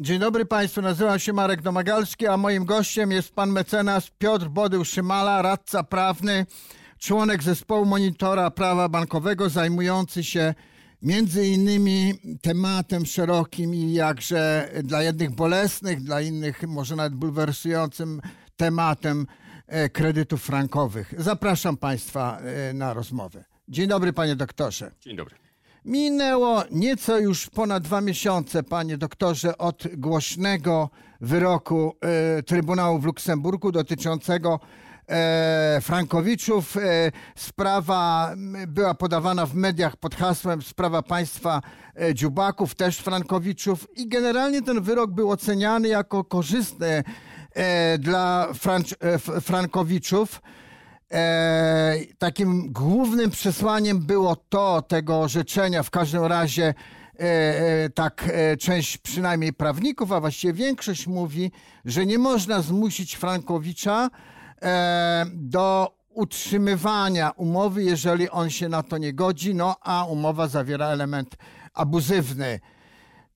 Dzień dobry Państwu, nazywam się Marek Domagalski, a moim gościem jest pan mecenas Piotr Bodył-Szymala, radca prawny, członek zespołu monitora prawa bankowego zajmujący się między innymi tematem szerokim i jakże dla jednych bolesnych, dla innych może nawet bulwersującym tematem e, kredytów frankowych. Zapraszam Państwa e, na rozmowę. Dzień dobry panie doktorze. Dzień dobry. Minęło nieco już ponad dwa miesiące, panie doktorze, od głośnego wyroku e, Trybunału w Luksemburgu dotyczącego e, Frankowiczów. E, sprawa była podawana w mediach pod hasłem sprawa państwa e, Dziubaków, też Frankowiczów i generalnie ten wyrok był oceniany jako korzystny e, dla Franc- e, Frankowiczów. E, takim głównym przesłaniem było to tego orzeczenia, w każdym razie e, e, tak e, część przynajmniej prawników, a właściwie większość mówi, że nie można zmusić Frankowicza e, do utrzymywania umowy, jeżeli on się na to nie godzi, no a umowa zawiera element abuzywny.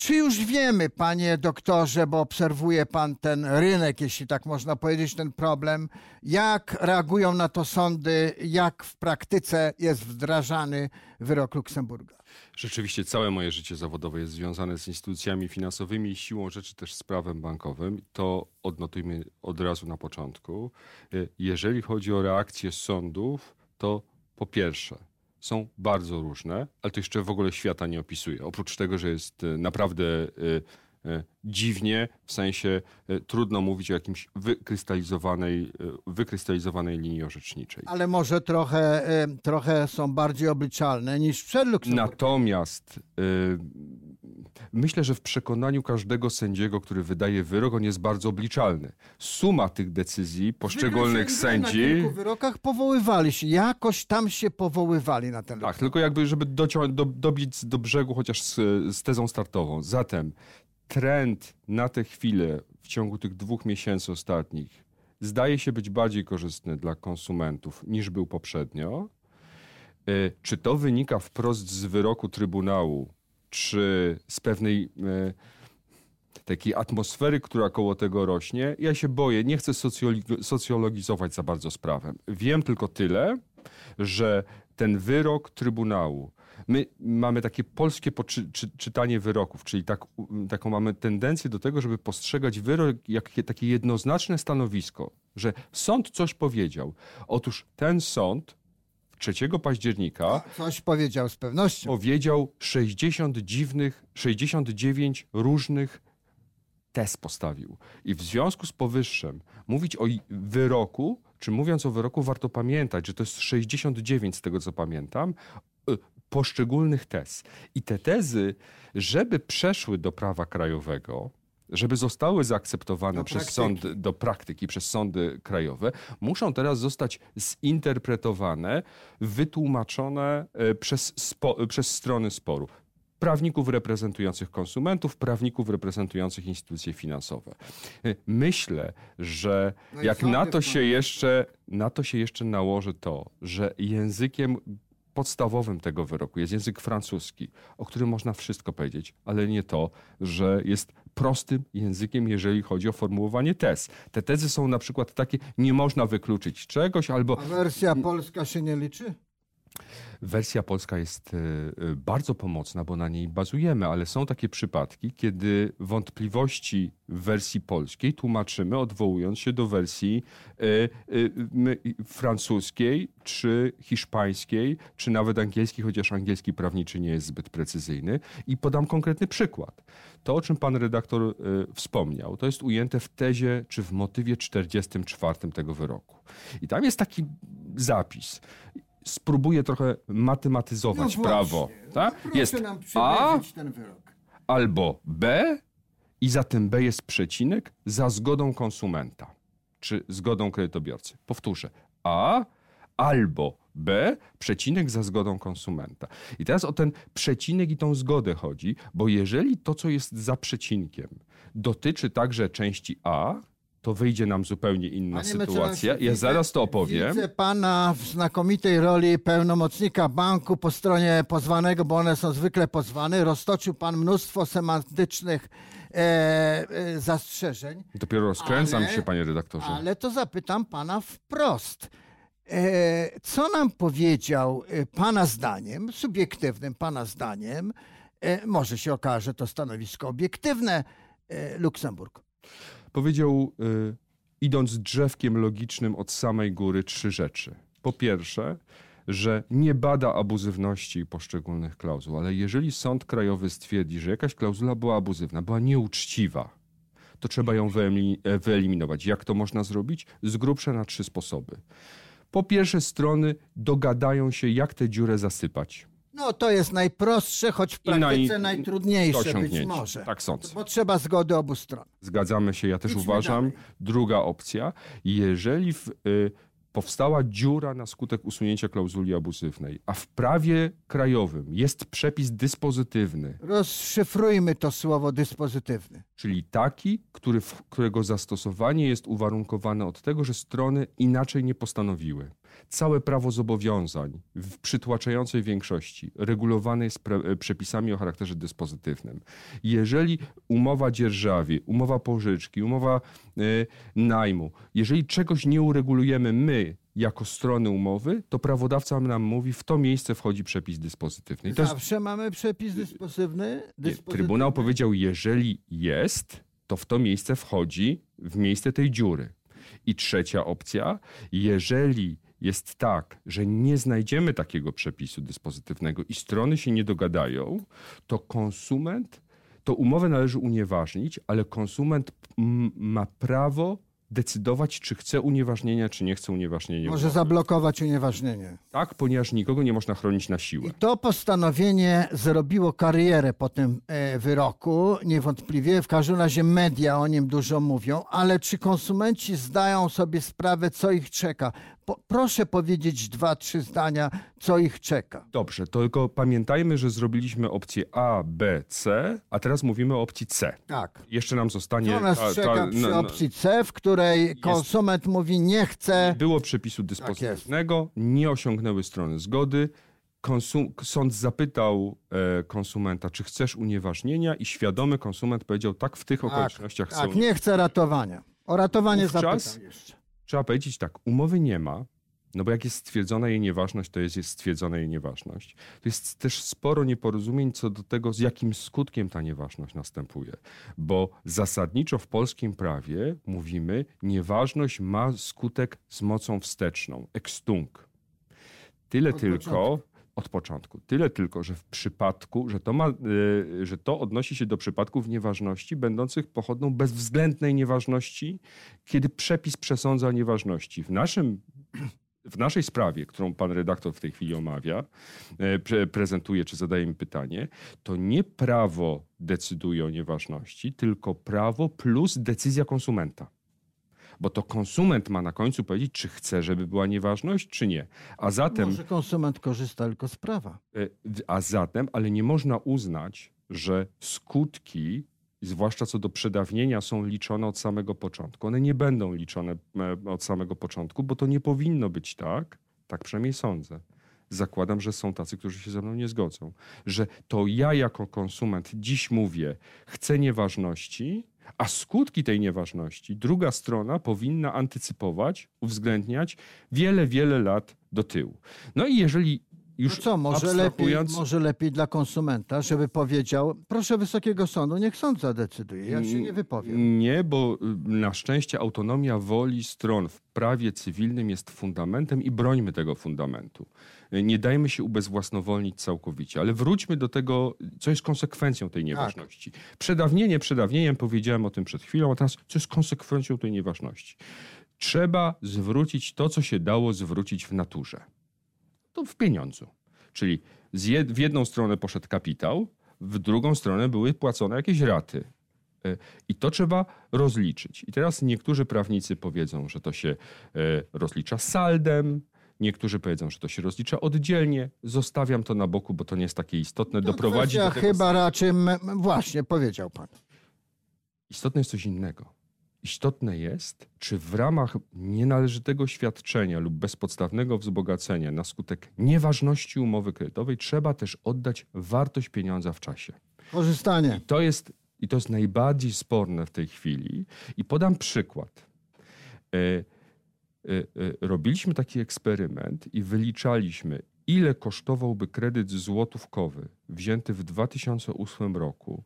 Czy już wiemy, panie doktorze, bo obserwuje pan ten rynek, jeśli tak można powiedzieć, ten problem, jak reagują na to sądy, jak w praktyce jest wdrażany wyrok Luksemburga? Rzeczywiście całe moje życie zawodowe jest związane z instytucjami finansowymi i siłą rzeczy też z prawem bankowym. To odnotujmy od razu na początku. Y, Jeżeli chodzi o reakcje sądów, to po pierwsze są bardzo różne, ale to jeszcze w ogóle świata nie opisuje. Oprócz tego, że jest y, naprawdę y, y, dziwnie, w sensie trudno mówić o jakimś wykrystalizowanej, wykrystalizowanej linii orzeczniczej. Ale może trochę, e, trochę są bardziej obliczalne niż przed Luksemburgiem. Natomiast myślę, że w przekonaniu każdego sędziego, który wydaje wyrok, on jest bardzo obliczalny. Suma tych decyzji poszczególnych sędzi. Na kilku wyrokach powoływali się, jakoś tam się powoływali na ten Tak, tylko jakby, żeby docią- do, dobić do brzegu chociaż z, z tezą startową. Zatem trend na tę chwilę w ciągu tych dwóch miesięcy ostatnich zdaje się być bardziej korzystny dla konsumentów niż był poprzednio. Y, Czy to wynika wprost z wyroku Trybunału, czy z pewnej y, takiej atmosfery, która koło tego rośnie? Ja się boję, nie chcę socjologizować za bardzo sprawę. Wiem tylko tyle, że ten wyrok Trybunału, my mamy takie polskie poczy- czy, czytanie wyroków, czyli tak, taką mamy tendencję do tego, żeby postrzegać wyrok jak takie jednoznaczne stanowisko, że sąd coś powiedział. Otóż ten sąd 3 października Coś powiedział z pewnością. powiedział 60 dziwnych, 69 różnych tez postawił. I w związku z powyższym mówić o wyroku, czy mówiąc o wyroku, warto pamiętać, że to jest 69 z tego co pamiętam, y, poszczególnych tez. I te tezy, żeby przeszły do prawa krajowego, żeby zostały zaakceptowane Do przez praktyki. sąd, do praktyki, przez sądy krajowe, muszą teraz zostać zinterpretowane, wytłumaczone e, przez, spo, przez strony sporu. Prawników reprezentujących konsumentów, prawników reprezentujących instytucje finansowe. E, Myślę, że No jak na to się jeszcze, na to się jeszcze nałoży to, że językiem podstawowym tego wyroku jest język francuski, o którym można wszystko powiedzieć, ale nie to, że jest prostym językiem, jeżeli chodzi o formułowanie tez. Te tezy są na przykład takie, nie można wykluczyć czegoś, albo A wersja polska się nie liczy? Wersja polska jest e, e, bardzo pomocna, bo na niej bazujemy, ale są takie przypadki, kiedy wątpliwości w wersji polskiej tłumaczymy, odwołując się do wersji my- francuskiej, czy hiszpańskiej, czy nawet angielskiej, chociaż angielski prawniczy nie jest zbyt precyzyjny. I podam konkretny przykład. To, o czym pan redaktor wspomniał, to jest ujęte w tezie czy w motywie 44 tego wyroku. I tam jest taki zapis spróbuję trochę matematyzować No prawo. Tak? Proszę Jest nam A przybliżyć ten wyrok. albo B i za tym B jest przecinek za zgodą konsumenta czy zgodą kredytobiorcy. Powtórzę. A albo B, przecinek za zgodą konsumenta. I teraz o ten przecinek i tą zgodę chodzi, bo jeżeli to, co jest za przecinkiem, dotyczy także części A, to wyjdzie nam zupełnie inna Panie sytuacja. Ja zaraz to opowiem. Widzę pana w znakomitej roli pełnomocnika banku po stronie pozwanego, bo one są zwykle pozwane. Roztoczył pan mnóstwo semantycznych e, e, zastrzeżeń. Dopiero rozkręcam Ale- się, panie redaktorze. Ale to zapytam pana wprost. E, co nam powiedział e, pana zdaniem, subiektywnym pana zdaniem, e, może się okaże, że to stanowisko obiektywne, e, Luksemburg? Powiedział, y, idąc drzewkiem logicznym od samej góry, trzy rzeczy. Po pierwsze, że nie bada abuzywności poszczególnych klauzul, ale jeżeli sąd krajowy stwierdzi, że jakaś klauzula była abuzywna, była nieuczciwa, to trzeba ją e, wyeliminować. Jak to można zrobić? Z grubsza na trzy sposoby. Po pierwsze, strony dogadają się, jak tę dziurę zasypać. No to jest najprostsze, choć w I naj- praktyce najtrudniejsze być może. Tak sądzę. Bo trzeba zgody obu stron. Zgadzamy się, ja też Idźmy uważam. dalej. Druga opcja, jeżeli w, y, powstała dziura na skutek usunięcia klauzuli abuzywnej, a w prawie krajowym jest przepis dyspozytywny, Rozszyfrujmy to słowo dyspozytywny. czyli taki, który, którego zastosowanie jest uwarunkowane od tego, że strony inaczej nie postanowiły. Całe prawo zobowiązań w przytłaczającej większości regulowane jest e, przepisami o charakterze dyspozytywnym. Jeżeli umowa dzierżawi, umowa pożyczki, umowa e, najmu, jeżeli czegoś nie uregulujemy my jako strony umowy, to prawodawca nam mówi, w to miejsce wchodzi przepis dyspozytywny. I to jest Zawsze mamy przepis dyspozytywny. dyspozytywny. Trybunał powiedział, jeżeli jest, to w to miejsce wchodzi w miejsce tej dziury. I trzecia opcja, jeżeli jest tak, że nie znajdziemy takiego przepisu dyspozytywnego i strony się nie dogadają, to konsument, to umowę należy unieważnić, ale konsument ma prawo decydować, czy chce unieważnienia, czy nie chce unieważnienia. Może zablokować unieważnienie. Tak, ponieważ nikogo nie można chronić na siłę. I to postanowienie zrobiło karierę po tym e, wyroku, niewątpliwie. W każdym razie media o nim dużo mówią, ale czy konsumenci zdają sobie sprawę, co ich czeka? Po, proszę powiedzieć dwa, trzy zdania, co ich czeka. Dobrze, tylko pamiętajmy, że zrobiliśmy opcję A, B, C, a teraz mówimy o opcji C. Tak. Jeszcze nam zostanie. Co nas ta- ta- czeka przy no, no, opcji C, w której konsument mówi nie chce. Było przepisu dyspozytywnego, nie osiągnęły strony zgody. Konsum, sąd zapytał e, konsumenta, czy chcesz unieważnienia, i świadomy konsument powiedział, tak, w tych okolicznościach chcę. Tak, nie chce ratowania. O ratowanie Wówczas- zapytam jeszcze. Trzeba powiedzieć tak, umowy nie ma, no bo jak jest stwierdzona jej nieważność, to jest, jest stwierdzona jej nieważność. To jest też sporo nieporozumień co do tego, z jakim skutkiem ta nieważność następuje. Bo zasadniczo w polskim prawie mówimy, nieważność ma skutek z mocą wsteczną, extung. Tyle Od tylko, początku. od początku, tyle tylko, że w przypadku, że to, ma, y, że to odnosi się do przypadków nieważności będących pochodną bezwzględnej nieważności, kiedy przepis przesądza o nieważności. W naszym w naszej sprawie, którą pan redaktor w tej chwili omawia, e, pre, prezentuje czy zadaje mi pytanie, to nie prawo decyduje o nieważności, tylko prawo plus decyzja konsumenta. Bo to konsument ma na końcu powiedzieć, czy chce, żeby była nieważność, czy nie. A zatem Może konsument korzysta tylko z prawa. E, A zatem, ale nie można uznać, że skutki, zwłaszcza co do przedawnienia, są liczone od samego początku. One nie będą liczone e, od samego początku, bo to nie powinno być tak. Tak przynajmniej sądzę. Zakładam, że są tacy, którzy się ze mną nie zgodzą. Że to ja jako konsument dziś mówię, chcę nieważności, a skutki tej nieważności druga strona powinna antycypować, uwzględniać wiele, wiele lat do tyłu. No i jeżeli No już co, może lepiej, może lepiej dla konsumenta, żeby powiedział, proszę Wysokiego Sądu, niech sąd zadecyduje, ja się nie wypowiem. Nie, bo y, na szczęście autonomia woli stron w prawie cywilnym jest fundamentem i brońmy tego fundamentu. Y, Nie dajmy się ubezwłasnowolnić całkowicie, ale wróćmy do tego, co jest konsekwencją tej nieważności. Przedawnienie przedawnieniem, powiedziałem o tym przed chwilą, a teraz co jest konsekwencją tej nieważności? Trzeba zwrócić to, co się dało zwrócić w naturze. To w pieniądzu. Czyli z jed- w jedną stronę poszedł kapitał, w drugą stronę były płacone jakieś raty. E, I to trzeba rozliczyć. I teraz niektórzy prawnicy powiedzą, że to się e, rozlicza saldem, niektórzy powiedzą, że to się rozlicza oddzielnie. Zostawiam to na boku, bo to nie jest takie istotne. Doprowadzi Kwestia do tego... chyba raczej, właśnie powiedział pan. Istotne jest coś innego. Istotne jest, czy w ramach nienależytego świadczenia lub bezpodstawnego wzbogacenia na skutek nieważności umowy kredytowej trzeba też oddać wartość pieniądza w czasie. Korzystanie. I to jest, i to jest najbardziej sporne w tej chwili. I podam przykład. E, e, e, robiliśmy taki eksperyment i wyliczaliśmy, ile kosztowałby kredyt złotówkowy wzięty w 2008 roku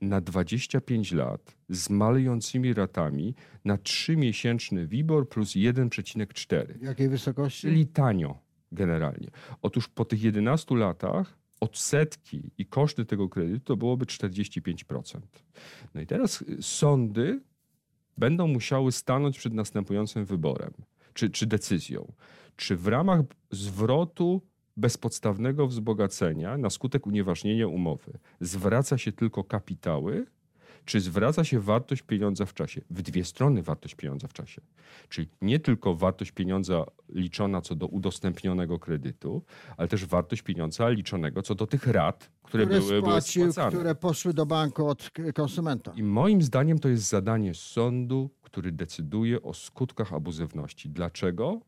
na 25 lat z malejącymi ratami na 3-miesięczny WIBOR plus 1,4. W jakiej wysokości? Czyli tanio generalnie. Otóż po tych 11 latach odsetki i koszty tego kredytu to byłoby 45%. No i teraz y, sądy będą musiały stanąć przed następującym wyborem czy, czy decyzją. Czy w ramach zwrotu bezpodstawnego wzbogacenia na skutek unieważnienia umowy zwraca się tylko kapitały, czy zwraca się wartość pieniądza w czasie? W dwie strony wartość pieniądza w czasie. Czyli nie tylko wartość pieniądza liczona co do udostępnionego kredytu, ale też wartość pieniądza liczonego co do tych rat, które, które były, spłacił, były spłacane. które poszły do banku od konsumenta. I moim zdaniem to jest zadanie sądu, który decyduje o skutkach abuzywności. Dlaczego?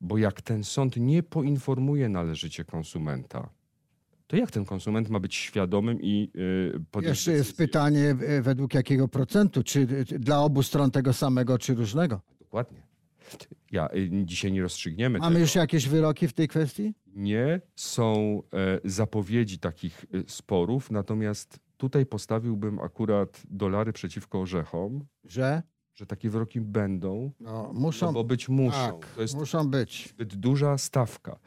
Bo jak ten sąd nie poinformuje należycie konsumenta, to jak ten konsument ma być świadomym i yy, podjąć Jeszcze jest decyzję? pytanie, e, według jakiego procentu? Czy dla obu stron tego samego, czy różnego? Dokładnie. Ja y, dzisiaj nie rozstrzygniemy Mamy tego. już jakieś wyroki w tej kwestii? Nie są e, zapowiedzi takich e, sporów, natomiast tutaj postawiłbym akurat dolary przeciwko orzechom, Że? Że takie wyroki będą, No, no muszą. bo być muszą. tak, To jest muszą być. zbyt duża stawka.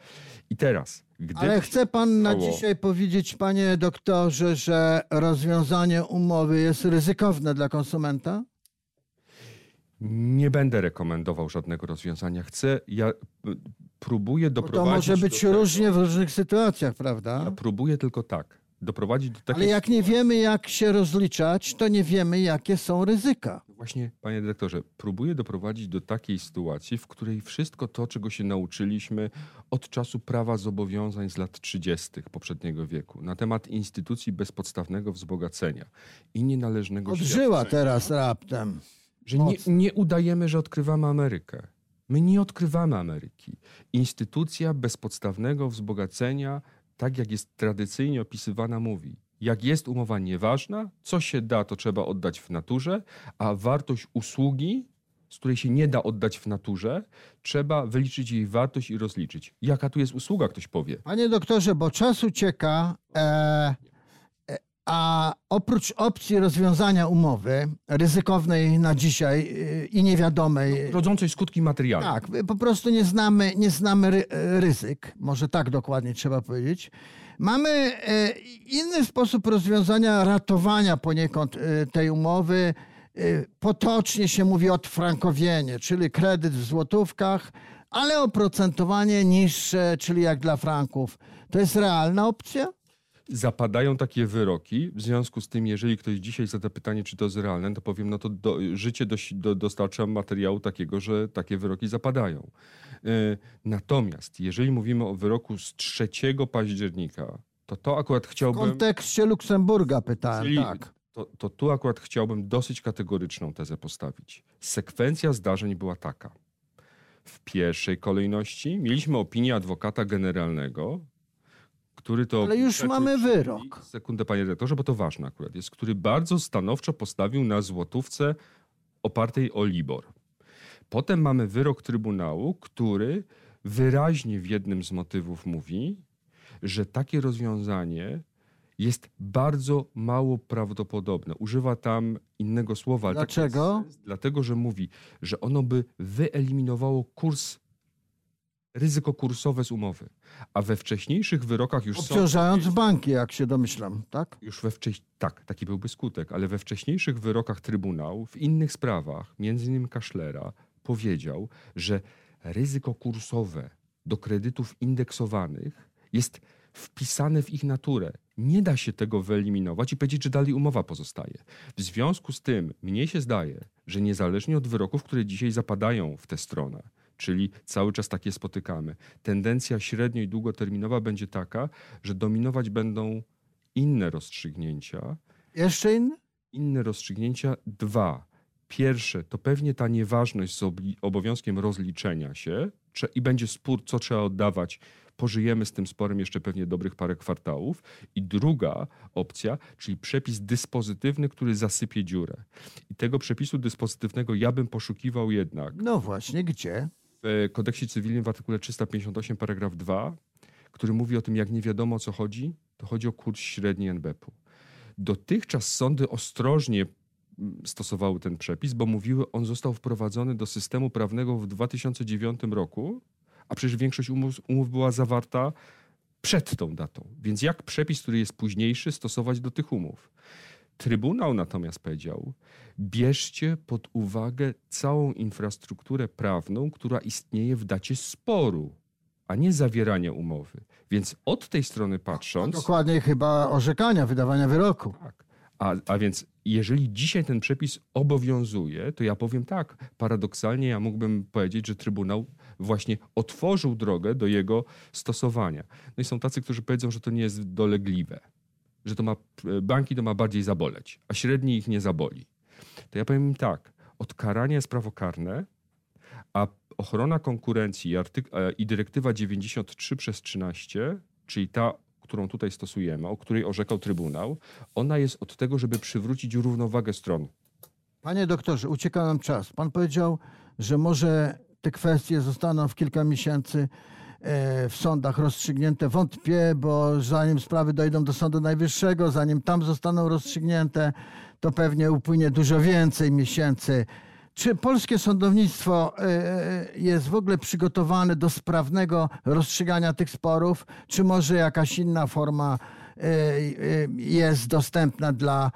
I teraz, gdyby Ale chce pan na stało- dzisiaj powiedzieć, panie doktorze, że rozwiązanie umowy jest ryzykowne dla konsumenta? nie będę rekomendował żadnego rozwiązania, chcę, ja próbuję Bo to doprowadzić może być do tego, różnie w różnych sytuacjach, prawda? Ja próbuję tylko tak, doprowadzić do takiej Ale jak nie wiemy, jak się rozliczać, to nie wiemy, jakie są ryzyka. Właśnie, panie dyrektorze, próbuję doprowadzić do takiej sytuacji, w której wszystko to, czego się nauczyliśmy od czasu prawa zobowiązań z lat 30. poprzedniego wieku na temat instytucji bezpodstawnego wzbogacenia i nienależnego Odżyła teraz raptem. że nie, nie udajemy, że odkrywamy Amerykę. My nie odkrywamy Ameryki. Instytucja bezpodstawnego wzbogacenia, tak jak jest tradycyjnie opisywana, mówi: jak jest umowa nieważna, co się da, to trzeba oddać w naturze, a wartość usługi, z której się nie da oddać w naturze, trzeba wyliczyć jej wartość i rozliczyć. Jaka tu jest usługa, ktoś powie. Panie doktorze, bo czas ucieka, e, e, a oprócz opcji rozwiązania umowy ryzykownej na dzisiaj e, i niewiadomej, Rodzącej skutki materialne. tak, po prostu nie znamy, nie znamy e, ryzyk, może tak dokładnie trzeba powiedzieć. Mamy inny sposób rozwiązania ratowania poniekąd tej umowy. Potocznie się mówi odfrankowienie, czyli kredyt w złotówkach, ale oprocentowanie niższe, czyli jak dla franków. To jest realna opcja? Zapadają takie wyroki. W związku z tym, jeżeli ktoś dzisiaj zada pytanie, czy to jest realne, to powiem, no to do, życie do, do, dostarcza materiału takiego, że takie wyroki zapadają. Yy, natomiast jeżeli mówimy o wyroku z 3 października, to to akurat W chciałbym... kontekście Luksemburga pytałem, Czyli tak. to, to tu akurat chciałbym dosyć kategoryczną tezę postawić. Sekwencja zdarzeń była taka. W pierwszej kolejności mieliśmy opinię adwokata generalnego, który to. Ale już mamy wyrok. Sekundę, panie dyrektorze, bo to ważne akurat jest, który bardzo stanowczo postawił na złotówce opartej o Libor. Potem mamy wyrok Trybunału, który wyraźnie w jednym z motywów mówi, że takie rozwiązanie jest bardzo mało prawdopodobne. Używa tam innego słowa. ale taki Dlaczego? jest sens, Dlatego, że mówi, że ono by wyeliminowało kurs, ryzyko kursowe z umowy. A we wcześniejszych wyrokach już są... Obciążając banki, jak się domyślam, tak? Już we. Tak, taki byłby skutek, ale we wcześniejszych wyrokach Trybunału, w innych sprawach, między innymi Kaszlera, powiedział, że ryzyko kursowe do kredytów indeksowanych jest wpisane w ich naturę. Nie da się tego wyeliminować i powiedzieć, że dalej umowa pozostaje. W związku z tym, mnie się zdaje, że niezależnie od wyroków, które dzisiaj zapadają w tę stronę, czyli cały czas takie spotykamy, tendencja średnio i długoterminowa będzie taka, że dominować będą inne rozstrzygnięcia. Jeszcze inny? Inne rozstrzygnięcia dwa. Pierwsze to pewnie ta nieważność z obowiązkiem rozliczenia się i będzie spór, co trzeba oddawać. Pożyjemy z tym sporem jeszcze pewnie dobrych parę kwartałów. I druga opcja, czyli przepis dyspozytywny, który zasypie dziurę. I tego przepisu dyspozytywnego ja bym poszukiwał jednak. No właśnie, gdzie? W kodeksie cywilnym w artykule 358 paragraf 2, który mówi o tym, jak nie wiadomo o co chodzi, to chodzi o kurs średni NBP-u. Dotychczas sądy ostrożnie stosowały ten przepis, bo mówiły, on został wprowadzony do systemu prawnego w 2009 roku, a przecież większość umów, umów była zawarta przed tą datą. Więc jak przepis, który jest późniejszy, stosować do tych umów? Trybunał natomiast powiedział: bierzcie pod uwagę całą infrastrukturę prawną, która istnieje w dacie sporu, a nie zawierania umowy. Więc od tej strony patrząc. Dokładnie chyba orzekania, wydawania wyroku. Tak. A, a więc jeżeli dzisiaj ten przepis obowiązuje, to ja powiem tak, paradoksalnie ja mógłbym powiedzieć, że Trybunał właśnie otworzył drogę do jego stosowania. No i są tacy, którzy powiedzą, że to nie jest dolegliwe, że to ma, banki to ma bardziej zaboleć, a średni ich nie zaboli. To ja powiem im tak, odkaranie jest prawo karne, a ochrona konkurencji i, e, i dyrektywa 93 przez 13, czyli ta którą tutaj stosujemy, o której orzekał Trybunał, ona jest od tego, żeby przywrócić równowagę stron. Panie doktorze, ucieka nam czas. Pan powiedział, że może te kwestie zostaną w kilka miesięcy e, w sądach rozstrzygnięte. Wątpię, bo zanim sprawy dojdą do Sądu Najwyższego, zanim tam zostaną rozstrzygnięte, to pewnie upłynie dużo więcej miesięcy. Czy polskie sądownictwo e, e, jest w ogóle przygotowane do sprawnego rozstrzygania tych sporów, czy może jakaś inna forma e, jest dostępna dla,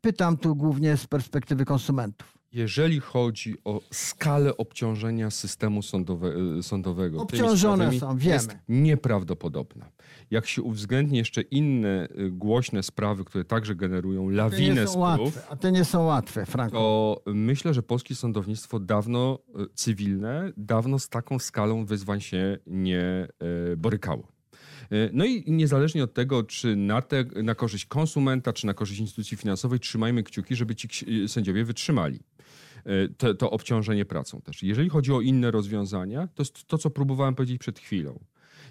pytam tu głównie z perspektywy konsumentów? Jeżeli chodzi o skalę obciążenia systemu sądowe, sądowego. Obciążone są, wiemy. Jest nieprawdopodobna. Jak się uwzględni jeszcze inne y, głośne sprawy, które także generują lawinę. Łatwe, a te nie są łatwe, Franko. To myślę, że polskie sądownictwo dawno, y, cywilne, dawno z taką skalą wyzwań się nie y, borykało. No i niezależnie od tego, czy na, te, na korzyść konsumenta, czy na korzyść instytucji finansowej, trzymajmy kciuki, żeby ci sędziowie wytrzymali. To, to obciążenie pracą też. Jeżeli chodzi o inne rozwiązania, to jest to, co próbowałem powiedzieć przed chwilą.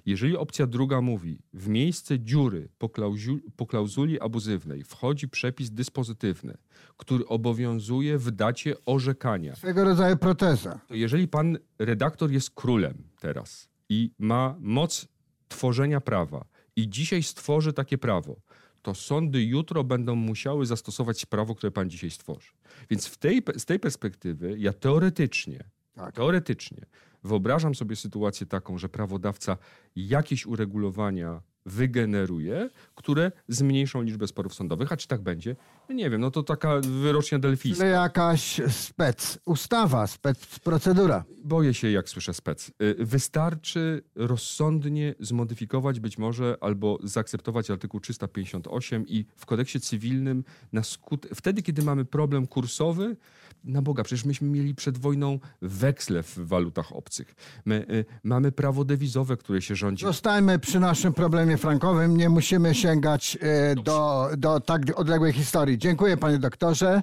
Jeżeli opcja druga mówi, w miejsce dziury po, klauzuli, po klauzuli abuzywnej wchodzi przepis dyspozytywny, który obowiązuje w dacie orzekania. Swego rodzaju proteza. To jeżeli pan redaktor jest królem teraz i ma moc tworzenia prawa i dzisiaj stworzy takie prawo, to sądy jutro będą musiały zastosować prawo, które pan dzisiaj stworzy. Więc w tej, z tej perspektywy ja teoretycznie, tak. teoretycznie wyobrażam sobie sytuację taką, że prawodawca jakieś uregulowania wygeneruje, które zmniejszą liczbę sporów sądowych. A czy tak będzie? Nie wiem, no to taka wyrocznia delfijska. Jakaś spec ustawa, spec procedura. Boję się, jak słyszę spec. Y, wystarczy rozsądnie zmodyfikować być może albo zaakceptować artykuł 358 i w kodeksie cywilnym na skut... wtedy, kiedy mamy problem kursowy, na Boga, przecież myśmy mieli przed wojną weksle w walutach obcych. My y, mamy prawo dewizowe, które się rządzi. Zostańmy przy naszym problemie frankowym. Nie musimy sięgać y, do, do tak odległej historii. Dziękuję panie doktorze.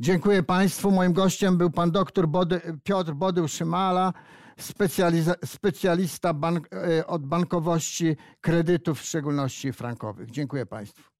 Dziękuję państwu. Moim gościem był pan doktor Body, Piotr Bodył-Szymala, specjalista bank, y, od bankowości kredytów, w szczególności frankowych. Dziękuję państwu.